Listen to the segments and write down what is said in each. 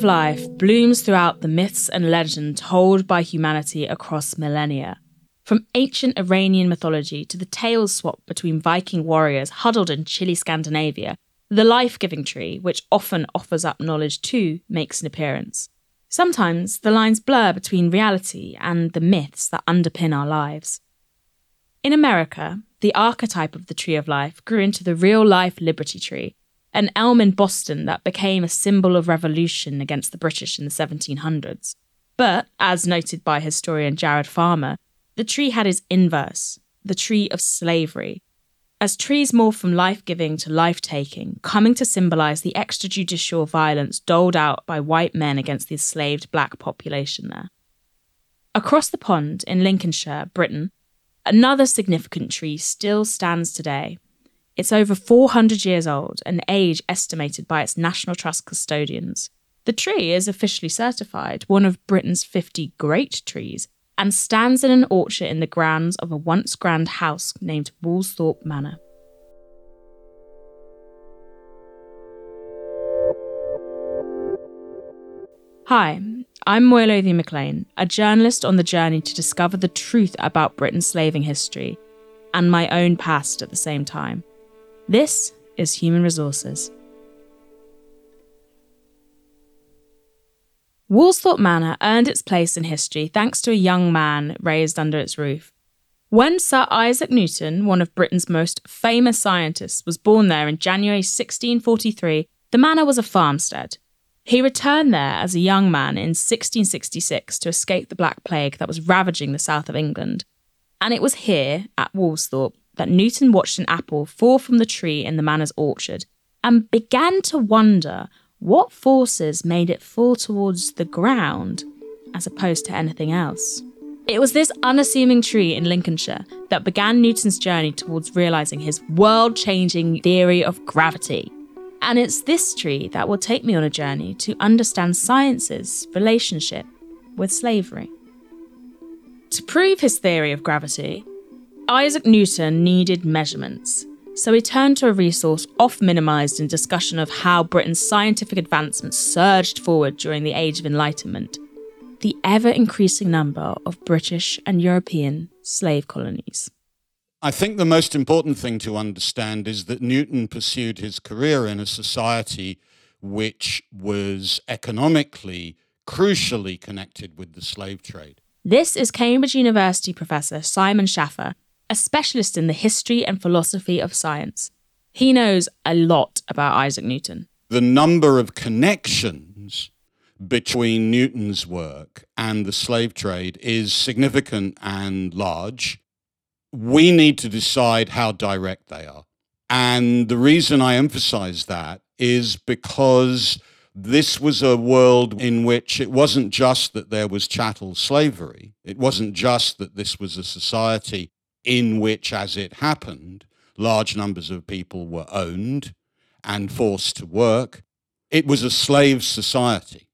of life blooms throughout the myths and legend told by humanity across millennia. From ancient Iranian mythology to the tales swapped between Viking warriors huddled in chilly Scandinavia, the life giving tree, which often offers up knowledge too, makes an appearance. Sometimes the lines blur between reality and the myths that underpin our lives. In America, the archetype of the tree of life grew into the real life Liberty Tree, an elm in Boston that became a symbol of revolution against the British in the 1700s. But, as noted by historian Jared Farmer, the tree had its inverse, the tree of slavery. As trees morph from life giving to life taking, coming to symbolize the extrajudicial violence doled out by white men against the enslaved black population there. Across the pond in Lincolnshire, Britain, another significant tree still stands today. It's over 400 years old, an age estimated by its National Trust custodians. The tree is officially certified one of Britain's 50 great trees and stands in an orchard in the grounds of a once grand house named Woolsthorpe Manor. Hi, I'm Moya Lothian-McLean, a journalist on the journey to discover the truth about Britain's slaving history and my own past at the same time. This is Human Resources. Woolsthorpe Manor earned its place in history thanks to a young man raised under its roof. When Sir Isaac Newton, one of Britain's most famous scientists, was born there in January 1643, the manor was a farmstead. He returned there as a young man in 1666 to escape the Black Plague that was ravaging the south of England. And it was here, at Woolsthorpe, that Newton watched an apple fall from the tree in the manor's orchard and began to wonder what forces made it fall towards the ground as opposed to anything else? It was this unassuming tree in Lincolnshire that began Newton's journey towards realizing his world changing theory of gravity. And it's this tree that will take me on a journey to understand science's relationship with slavery. To prove his theory of gravity, Isaac Newton needed measurements, so he turned to a resource oft minimised in discussion of how Britain's scientific advancements surged forward during the Age of Enlightenment the ever increasing number of British and European slave colonies. I think the most important thing to understand is that Newton pursued his career in a society which was economically crucially connected with the slave trade. This is Cambridge University professor Simon Schaffer, a specialist in the history and philosophy of science. He knows a lot about Isaac Newton. The number of connections between Newton's work and the slave trade is significant and large. We need to decide how direct they are. And the reason I emphasize that is because this was a world in which it wasn't just that there was chattel slavery. It wasn't just that this was a society in which, as it happened, large numbers of people were owned and forced to work. It was a slave society.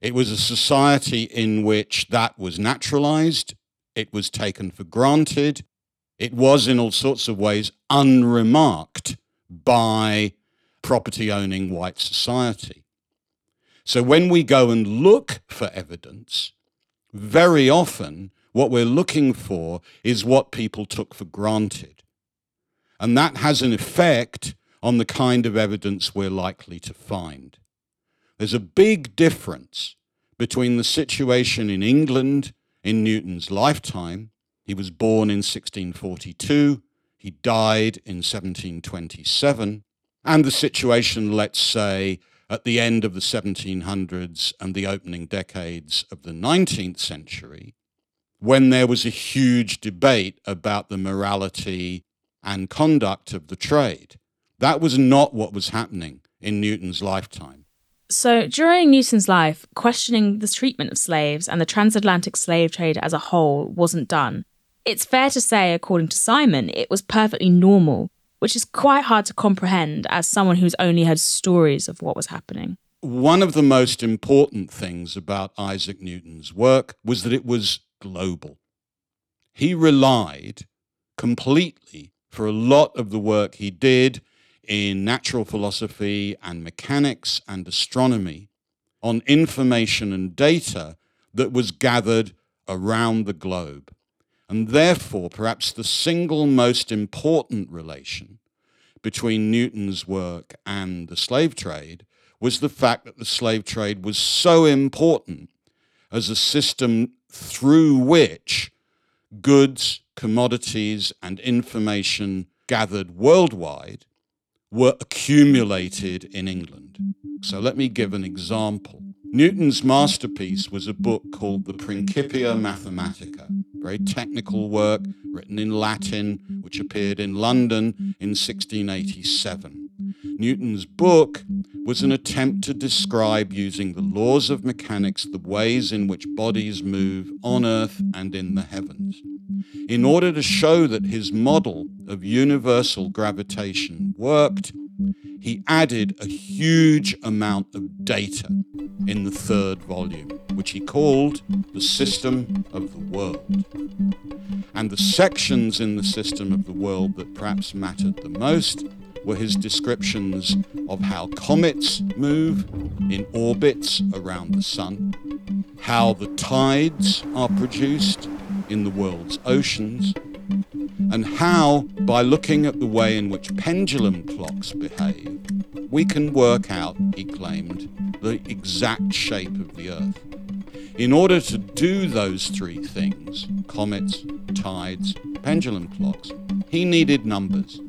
It was a society in which that was naturalized, it was taken for granted, it was in all sorts of ways unremarked by property owning white society. So when we go and look for evidence, very often what we're looking for is what people took for granted. And that has an effect on the kind of evidence we're likely to find. There's a big difference between the situation in England in Newton's lifetime. He was born in 1642, he died in 1727, and the situation, let's say, at the end of the 1700s and the opening decades of the 19th century, when there was a huge debate about the morality and conduct of the trade. That was not what was happening in Newton's lifetime. So, during Newton's life, questioning the treatment of slaves and the transatlantic slave trade as a whole wasn't done. It's fair to say, according to Simon, it was perfectly normal, which is quite hard to comprehend as someone who's only heard stories of what was happening. One of the most important things about Isaac Newton's work was that it was global. He relied completely for a lot of the work he did in natural philosophy and mechanics and astronomy on information and data that was gathered around the globe. And therefore, perhaps the single most important relation between Newton's work and the slave trade was the fact that the slave trade was so important as a system through which goods, commodities, and information gathered worldwide were accumulated in England. So let me give an example. Newton's masterpiece was a book called the Principia Mathematica, very technical work written in Latin, which appeared in London in 1687. Newton's book was an attempt to describe, using the laws of mechanics, the ways in which bodies move on Earth and in the heavens. In order to show that his model of universal gravitation worked, he added a huge amount of data in the third volume, which he called The System of the World. And the sections in the System of the World that perhaps mattered the most were his descriptions of how comets move in orbits around the sun, how the tides are produced in the world's oceans, and how, by looking at the way in which pendulum clocks behave, we can work out, he claimed, the exact shape of the Earth. In order to do those three things comets, tides, pendulum clocks he needed numbers.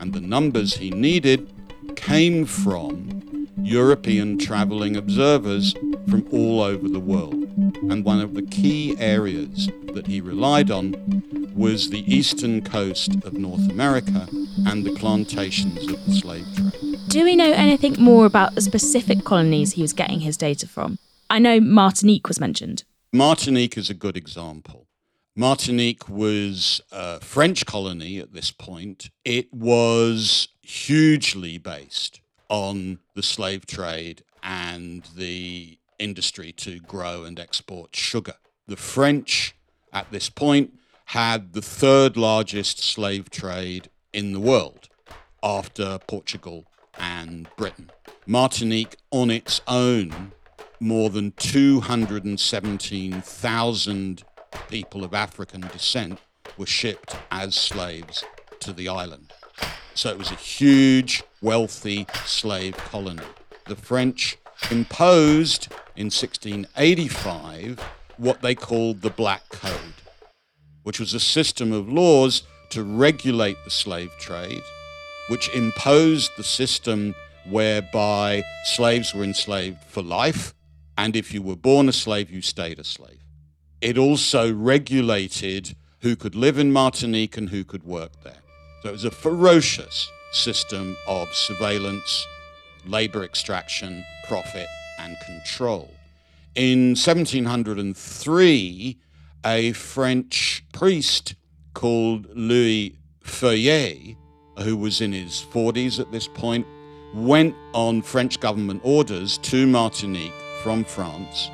And the numbers he needed came from European travelling observers from all over the world. And one of the key areas that he relied on was the eastern coast of North America and the plantations of the slave trade. Do we know anything more about the specific colonies he was getting his data from? I know Martinique was mentioned. Martinique is a good example. Martinique was a French colony at this point. It was hugely based on the slave trade and the industry to grow and export sugar. The French at this point had the third largest slave trade in the world after Portugal and Britain. Martinique on its own, more than 217,000 people of African descent were shipped as slaves to the island. So it was a huge, wealthy slave colony. The French imposed in 1685 what they called the Black Code, which was a system of laws to regulate the slave trade, which imposed the system whereby slaves were enslaved for life, and if you were born a slave, you stayed a slave. It also regulated who could live in Martinique and who could work there. So it was a ferocious system of surveillance, labor extraction, profit, and control. In 1703, a French priest called Louis Feuillée, who was in his 40s at this point, went on French government orders to Martinique from France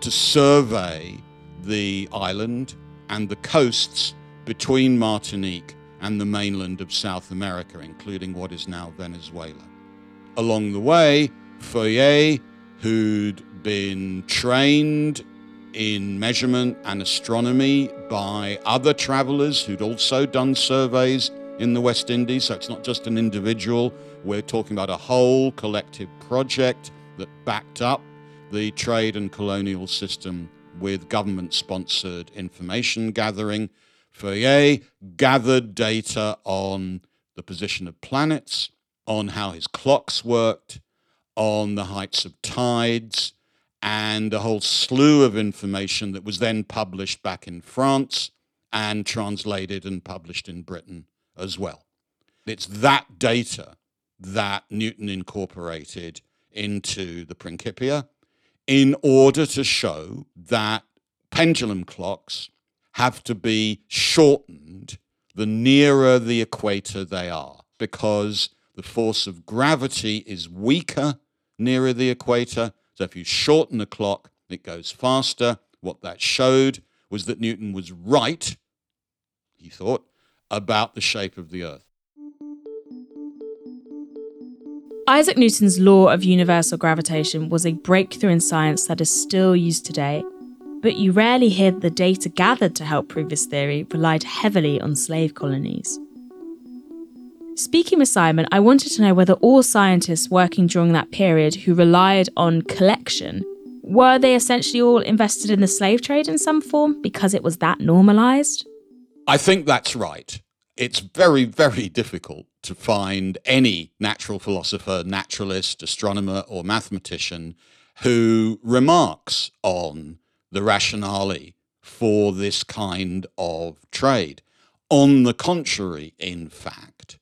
to survey the island and the coasts between Martinique and the mainland of South America, including what is now Venezuela. Along the way, Feuillée, who'd been trained in measurement and astronomy by other travelers who'd also done surveys in the West Indies, so it's not just an individual, we're talking about a whole collective project that backed up the trade and colonial system with government sponsored information gathering. Feuillée gathered data on the position of planets, on how his clocks worked, on the heights of tides, and a whole slew of information that was then published back in France and translated and published in Britain as well. It's that data that Newton incorporated into the Principia in order to show that pendulum clocks have to be shortened the nearer the equator they are, because the force of gravity is weaker nearer the equator. So if you shorten the clock, it goes faster. What that showed was that Newton was right, he thought, about the shape of the Earth. Isaac Newton's law of universal gravitation was a breakthrough in science that is still used today, but you rarely hear the data gathered to help prove this theory relied heavily on slave colonies. Speaking with Simon, I wanted to know whether all scientists working during that period who relied on collection were they essentially all invested in the slave trade in some form because it was that normalized? I think that's right. It's very, very difficult to find any natural philosopher, naturalist, astronomer, or mathematician who remarks on the rationale for this kind of trade. On the contrary, in fact,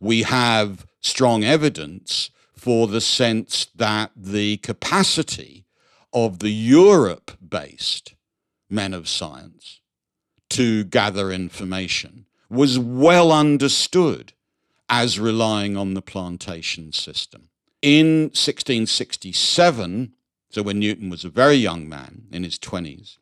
we have strong evidence for the sense that the capacity of the Europe based men of science to gather information was well understood as relying on the plantation system. In 1667, so when Newton was a very young man in his 20s,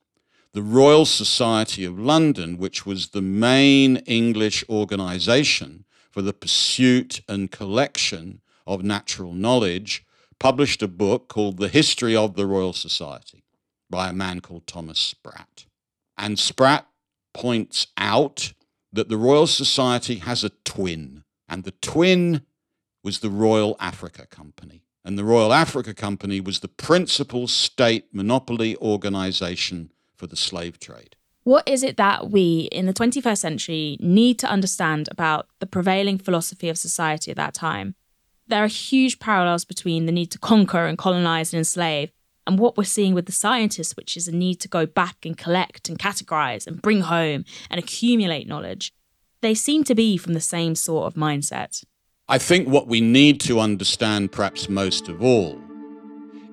the Royal Society of London, which was the main English organization for the pursuit and collection of natural knowledge, published a book called The History of the Royal Society by a man called Thomas Sprat. And Sprat points out that the Royal Society has a twin, and the twin was the Royal Africa Company. And the Royal Africa Company was the principal state monopoly organization for the slave trade. What is it that we in the 21st century need to understand about the prevailing philosophy of society at that time? There are huge parallels between the need to conquer and colonize and enslave and what we're seeing with the scientists, which is a need to go back and collect and categorize and bring home and accumulate knowledge, they seem to be from the same sort of mindset. I think what we need to understand, perhaps most of all,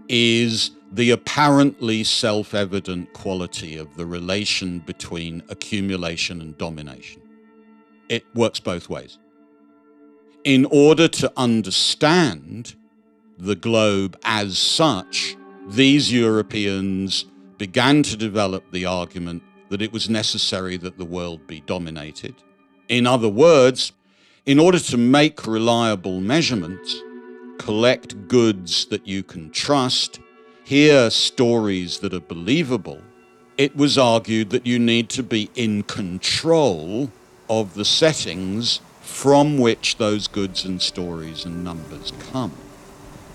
is the apparently self evident quality of the relation between accumulation and domination. It works both ways. In order to understand the globe as such, these Europeans began to develop the argument that it was necessary that the world be dominated. In other words, in order to make reliable measurements, collect goods that you can trust, hear stories that are believable, it was argued that you need to be in control of the settings from which those goods and stories and numbers come.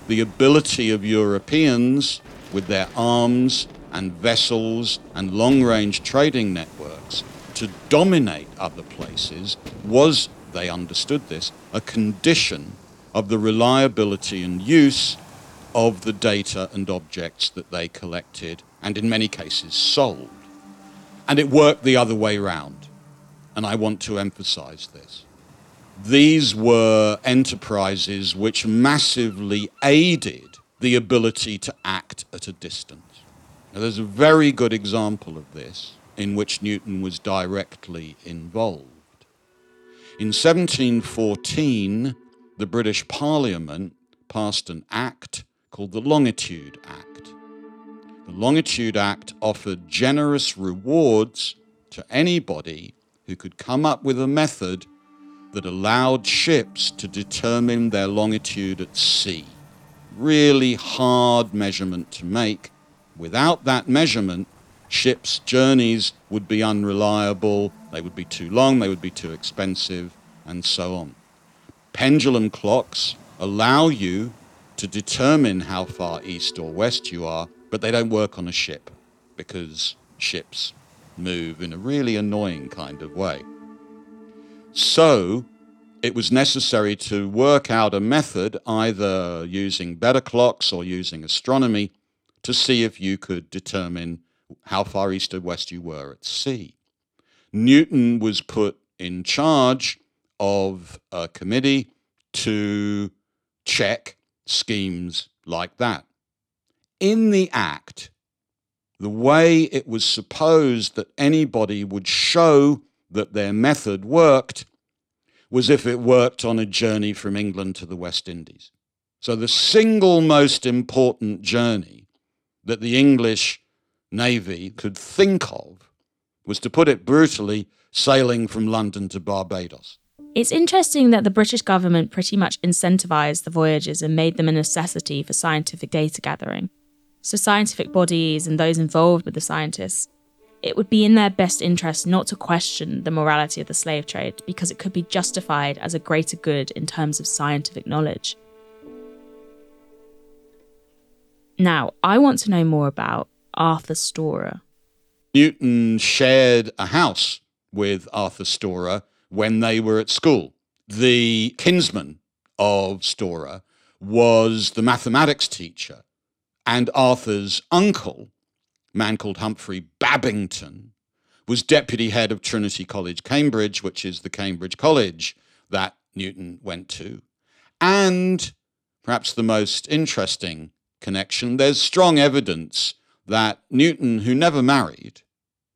The ability of Europeans with their arms and vessels and long range trading networks to dominate other places was, they understood this, a condition of the reliability and use of the data and objects that they collected and in many cases sold. And it worked the other way round. And I want to emphasize this. These were enterprises which massively aided the ability to act at a distance. Now, there's a very good example of this in which Newton was directly involved. In 1714, the British Parliament passed an act called the Longitude Act. The Longitude Act offered generous rewards to anybody who could come up with a method that allowed ships to determine their longitude at sea really hard measurement to make. Without that measurement, ships' journeys would be unreliable, they would be too long, they would be too expensive, and so on. Pendulum clocks allow you to determine how far east or west you are, but they don't work on a ship because ships move in a really annoying kind of way. So, it was necessary to work out a method, either using better clocks or using astronomy, to see if you could determine how far east or west you were at sea. Newton was put in charge of a committee to check schemes like that. In the Act, the way it was supposed that anybody would show that their method worked was if it worked on a journey from England to the West Indies. So the single most important journey that the English Navy could think of was, to put it brutally, sailing from London to Barbados. It's interesting that the British government pretty much incentivized the voyages and made them a necessity for scientific data gathering. So, scientific bodies and those involved with the scientists, it would be in their best interest not to question the morality of the slave trade because it could be justified as a greater good in terms of scientific knowledge. Now, I want to know more about Arthur Storer. Newton shared a house with Arthur Storer when they were at school. The kinsman of Storer was the mathematics teacher and Arthur's uncle, a man called Humphrey Babington, was deputy head of Trinity College, Cambridge, which is the Cambridge College that Newton went to. And perhaps the most interesting connection, there's strong evidence that Newton, who never married,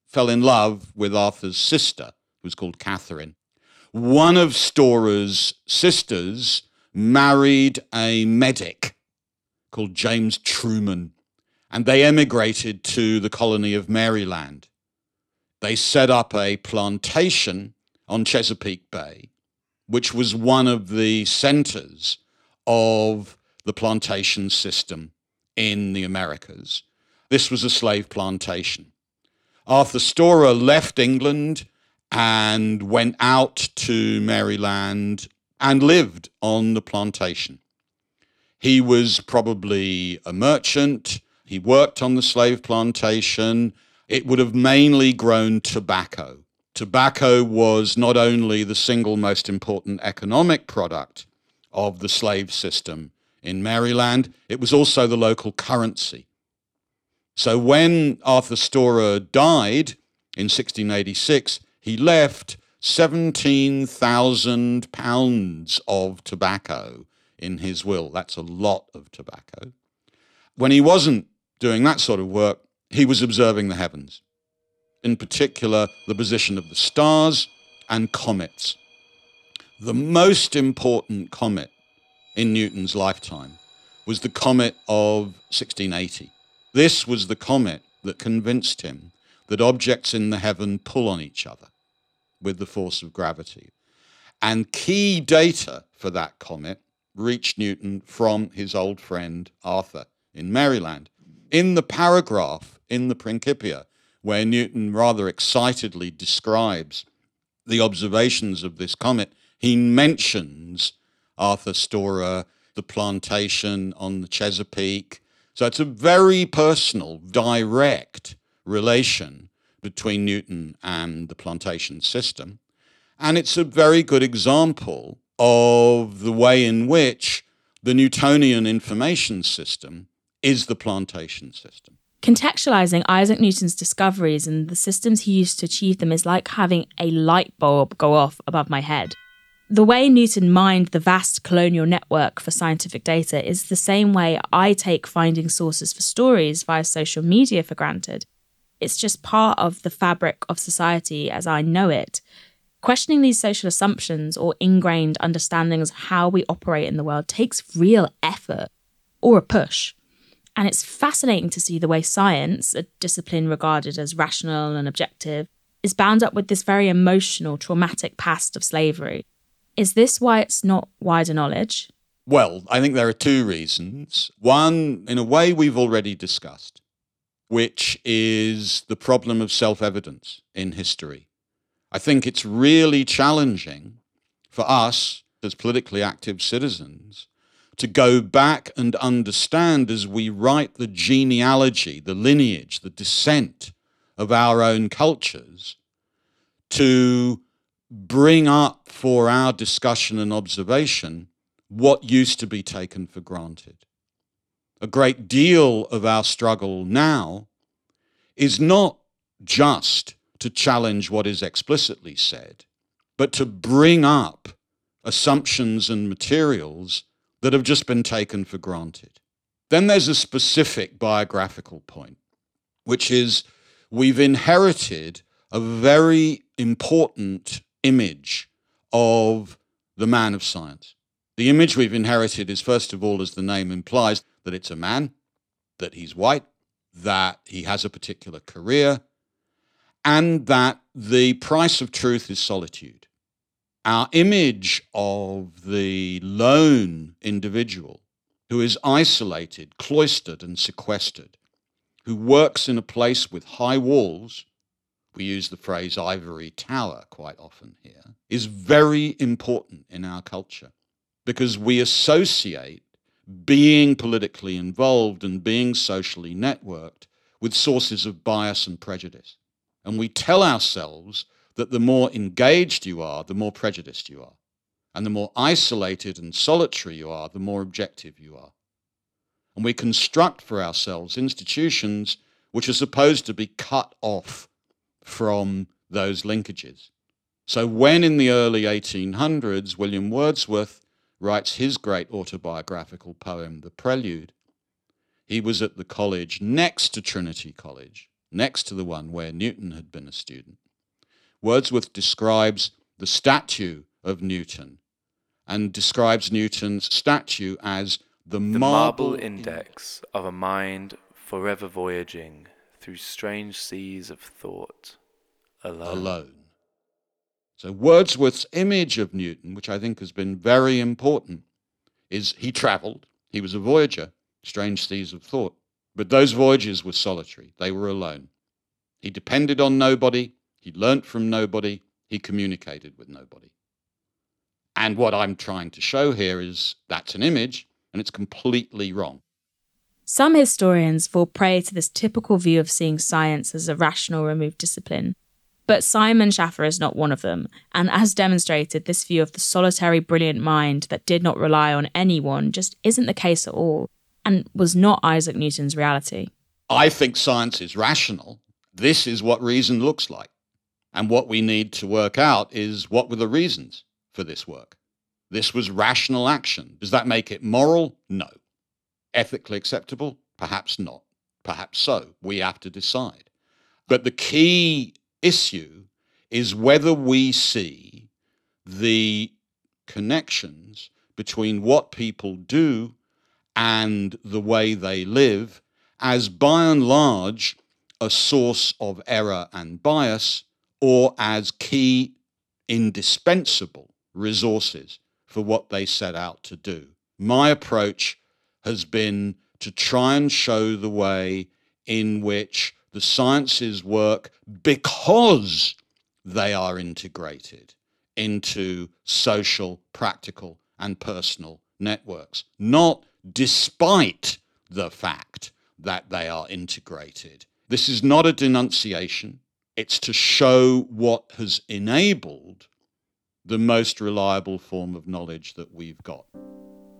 fell in love with Arthur's sister, who was called Catherine. One of Storer's sisters married a medic called James Truman, and they emigrated to the colony of Maryland. They set up a plantation on Chesapeake Bay, which was one of the centers of the plantation system in the Americas. This was a slave plantation. Arthur Storer left England and went out to Maryland and lived on the plantation. He was probably a merchant. He worked on the slave plantation. It would have mainly grown tobacco. Tobacco was not only the single most important economic product of the slave system in Maryland, it was also the local currency. So when Arthur Storer died in 1686, he left 17,000 pounds of tobacco in his will. That's a lot of tobacco. When he wasn't doing that sort of work, he was observing the heavens, in particular, the position of the stars and comets. The most important comet in Newton's lifetime was the comet of 1680. This was the comet that convinced him that objects in the heaven pull on each other with the force of gravity. And key data for that comet reached Newton from his old friend Arthur in Maryland. In the paragraph in the Principia, where Newton rather excitedly describes the observations of this comet, he mentions Arthur Storer, the plantation on the Chesapeake. So it's a very personal, direct relation between Newton and the plantation system. And it's a very good example of the way in which the Newtonian information system is the plantation system. Contextualizing Isaac Newton's discoveries and the systems he used to achieve them is like having a light bulb go off above my head. The way Newton mined the vast colonial network for scientific data is the same way I take finding sources for stories via social media for granted. It's just part of the fabric of society as I know it. Questioning these social assumptions or ingrained understandings of how we operate in the world takes real effort or a push. And it's fascinating to see the way science, a discipline regarded as rational and objective, is bound up with this very emotional, traumatic past of slavery. Is this why it's not wider knowledge? Well, I think there are two reasons. One, in a way, we've already discussed, which is the problem of self evidence in history. I think it's really challenging for us as politically active citizens to go back and understand as we write the genealogy, the lineage, the descent of our own cultures, to bring up for our discussion and observation what used to be taken for granted. A great deal of our struggle now is not just to challenge what is explicitly said, but to bring up assumptions and materials that have just been taken for granted. Then there's a specific biographical point, which is we've inherited a very important image of the man of science. The image we've inherited is, first of all, as the name implies, that it's a man, that he's white, that he has a particular career, and that the price of truth is solitude. our image of the lone individual who is isolated, cloistered, and sequestered, who works in a place with high walls, we use the phrase ivory tower quite often here, is very important in our culture because we associate being politically involved and being socially networked with sources of bias and prejudice. And we tell ourselves that the more engaged you are, the more prejudiced you are. And the more isolated and solitary you are, the more objective you are. And we construct for ourselves institutions which are supposed to be cut off from those linkages. So when in the early 1800s, William Wordsworth writes his great autobiographical poem, The Prelude, he was at the college next to Trinity College, next to the one where Newton had been a student. Wordsworth describes the statue of Newton and describes Newton's statue as the, The marble, marble index of a mind forever voyaging through strange seas of thought alone. alone. So Wordsworth's image of Newton, which I think has been very important, is he traveled, he was a voyager, strange seas of thought. But those voyages were solitary, they were alone. He depended on nobody, he learnt from nobody, he communicated with nobody. And what I'm trying to show here is that's an image, and it's completely wrong. Some historians fall prey to this typical view of seeing science as a rational removed discipline. But Simon Schaffer is not one of them, and as demonstrated, this view of the solitary brilliant mind that did not rely on anyone just isn't the case at all, and was not Isaac Newton's reality. I think science is rational. This is what reason looks like. And what we need to work out is what were the reasons for this work? This was rational action. Does that make it moral? No. Ethically acceptable? Perhaps not. Perhaps so. We have to decide. But the key issue is whether we see the connections between what people do and the way they live as by and large a source of error and bias or as key indispensable resources for what they set out to do. My approach has been to try and show the way in which the sciences work because they are integrated into social, practical, and personal networks, not despite the fact that they are integrated. This is not a denunciation. It's to show what has enabled the most reliable form of knowledge that we've got.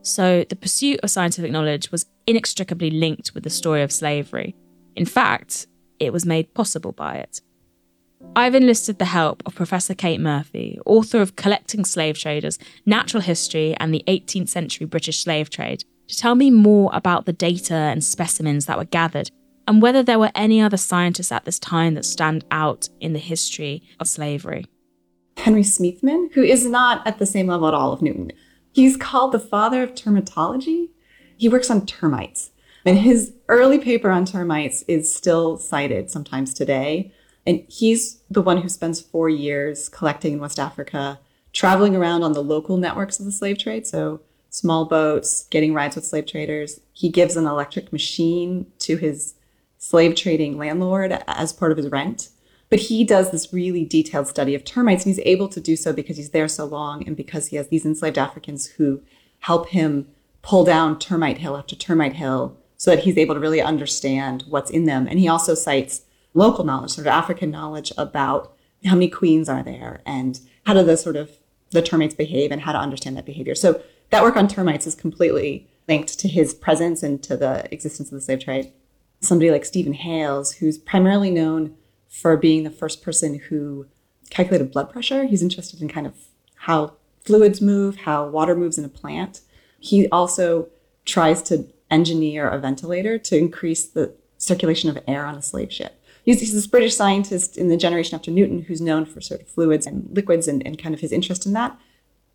So, the pursuit of scientific knowledge was inextricably linked with the story of slavery. In fact, it was made possible by it. I've enlisted the help of Professor Kate Murphy, author of Collecting Slave Traders, Natural History, and the 18th Century British Slave Trade, to tell me more about the data and specimens that were gathered and whether there were any other scientists at this time that stand out in the history of slavery. Henry Smeathman, who is not at the same level at all of Newton. He's called the father of termitology. He works on termites. And his early paper on termites is still cited sometimes today. And he's the one who spends four years collecting in West Africa, traveling around on the local networks of the slave trade. So small boats, getting rides with slave traders. He gives an electric machine to his slave trading landlord as part of his rent. But he does this really detailed study of termites, and he's able to do so because he's there so long and because he has these enslaved Africans who help him pull down termite hill after termite hill so that he's able to really understand what's in them. And he also cites local knowledge, sort of African knowledge about how many queens are there and how do the sort of the termites behave and how to understand that behavior. So that work on termites is completely linked to his presence and to the existence of the slave trade. Somebody like Stephen Hales, who's primarily known for being the first person who calculated blood pressure. He's interested in kind of how fluids move, how water moves in a plant. He also tries to engineer a ventilator to increase the circulation of air on a slave ship. He's, he's this British scientist in the generation after Newton who's known for sort of fluids and liquids and, and kind of his interest in that.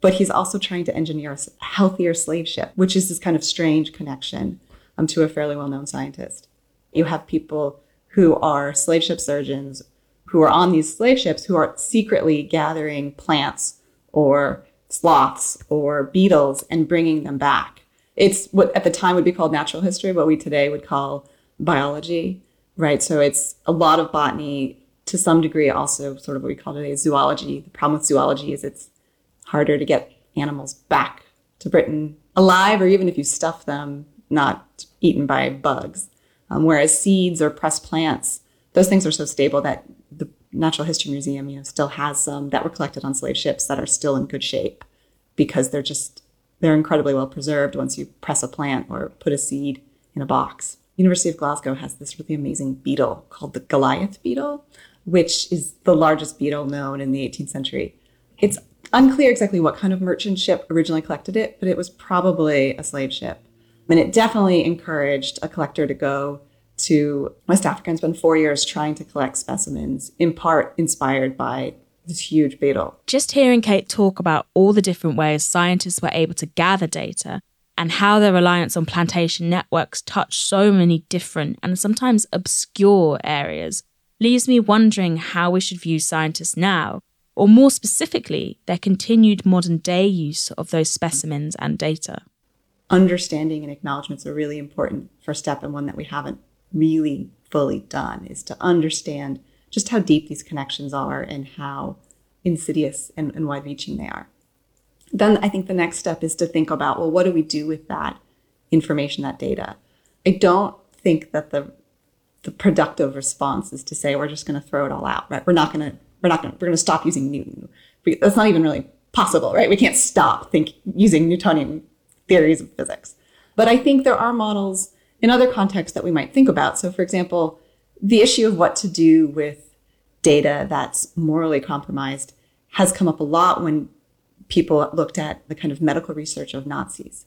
But he's also trying to engineer a healthier slave ship, which is this kind of strange connection um, to a fairly well known scientist. You have people who are slave ship surgeons who are on these slave ships who are secretly gathering plants or sloths or beetles and bringing them back. It's what at the time would be called natural history, what we today would call biology, right? So it's a lot of botany to some degree, also sort of what we call today zoology. The problem with zoology is it's harder to get animals back to Britain alive, or even if you stuff them, not eaten by bugs. Um, whereas seeds or pressed plants, those things are so stable that the Natural History Museum, you know, still has some that were collected on slave ships that are still in good shape because they're just they're incredibly well preserved once you press a plant or put a seed in a box. University of Glasgow has this really amazing beetle called the Goliath beetle, which is the largest beetle known in the 18th century. It's unclear exactly what kind of merchant ship originally collected it, but it was probably a slave ship. And it definitely encouraged a collector to go to West Africa and spend four years trying to collect specimens, in part inspired by this huge beetle. Just hearing Kate talk about all the different ways scientists were able to gather data and how their reliance on plantation networks touched so many different and sometimes obscure areas leaves me wondering how we should view scientists now, or more specifically, their continued modern day use of those specimens and data. Understanding and acknowledgement is a really important first step and one that we haven't really fully done is to understand just how deep these connections are and how insidious and, and wide reaching they are. Then I think the next step is to think about well, what do we do with that information, that data? I don't think that the the productive response is to say we're just going to throw it all out, right? We're not going to we're not going we're going to stop using Newton. That's not even really possible, right? We can't stop think using Newtonian theories of physics. But I think there are models in other contexts that we might think about. So, for example, the issue of what to do with data that's morally compromised has come up a lot when people looked at the kind of medical research of Nazis.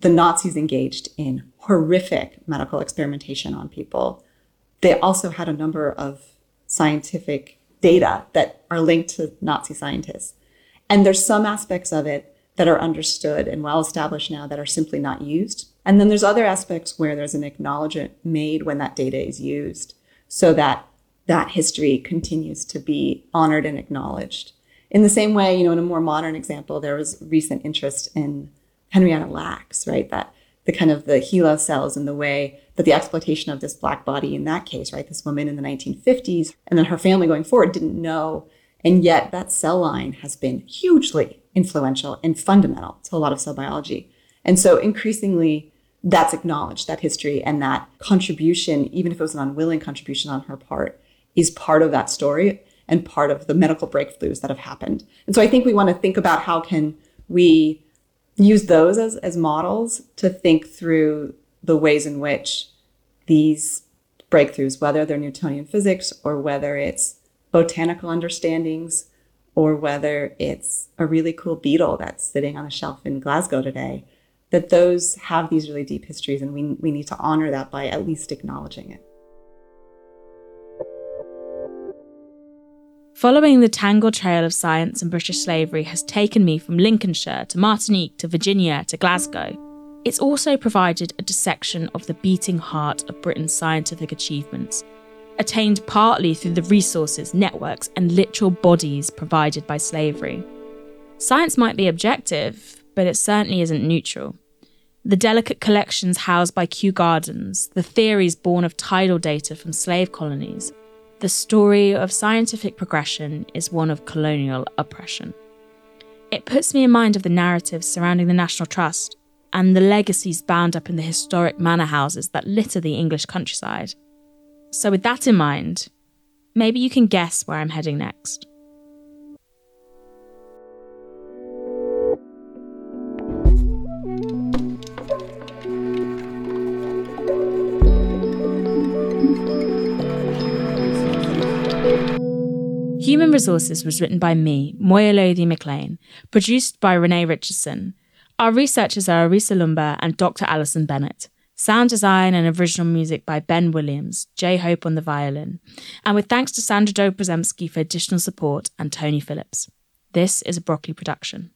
The Nazis engaged in horrific medical experimentation on people. They also had a number of scientific data that are linked to Nazi scientists. And there's some aspects of it that are understood and well established now that are simply not used. And then there's other aspects where there's an acknowledgement made when that data is used so that that history continues to be honored and acknowledged. In the same way, you know, in a more modern example, there was recent interest in Henrietta Lacks, right? That the kind of the HeLa cells and the way that the exploitation of this black body in that case, right? This woman in the 1950s and then her family going forward didn't know. And yet that cell line has been hugely influential and fundamental to a lot of cell biology. And so increasingly, that's acknowledged, that history and that contribution, even if it was an unwilling contribution on her part, is part of that story and part of the medical breakthroughs that have happened. And so I think we want to think about how can we use those as, as models to think through the ways in which these breakthroughs, whether they're Newtonian physics or whether it's botanical understandings or whether it's a really cool beetle that's sitting on a shelf in Glasgow today, that those have these really deep histories, and we, we need to honor that by at least acknowledging it. Following the tangled trail of science and British slavery has taken me from Lincolnshire to Martinique to Virginia to Glasgow. It's also provided a dissection of the beating heart of Britain's scientific achievements, attained partly through the resources, networks, and literal bodies provided by slavery. Science might be objective, but it certainly isn't neutral the delicate collections housed by Kew Gardens, the theories born of tidal data from slave colonies, the story of scientific progression is one of colonial oppression. It puts me in mind of the narratives surrounding the National Trust and the legacies bound up in the historic manor houses that litter the English countryside. So, with that in mind, maybe you can guess where I'm heading next. Human Resources was written by me, Moya Lothian-McLean, produced by Renay Richardson. Our researchers are Arisa Loomba and Dr. Alison Bennet. Sound design and original music by Ben Williams, J Hope on the violin, and with thanks to Sandra Dobrozemsky for additional support and Tony Phillips. This is a Broccoli production.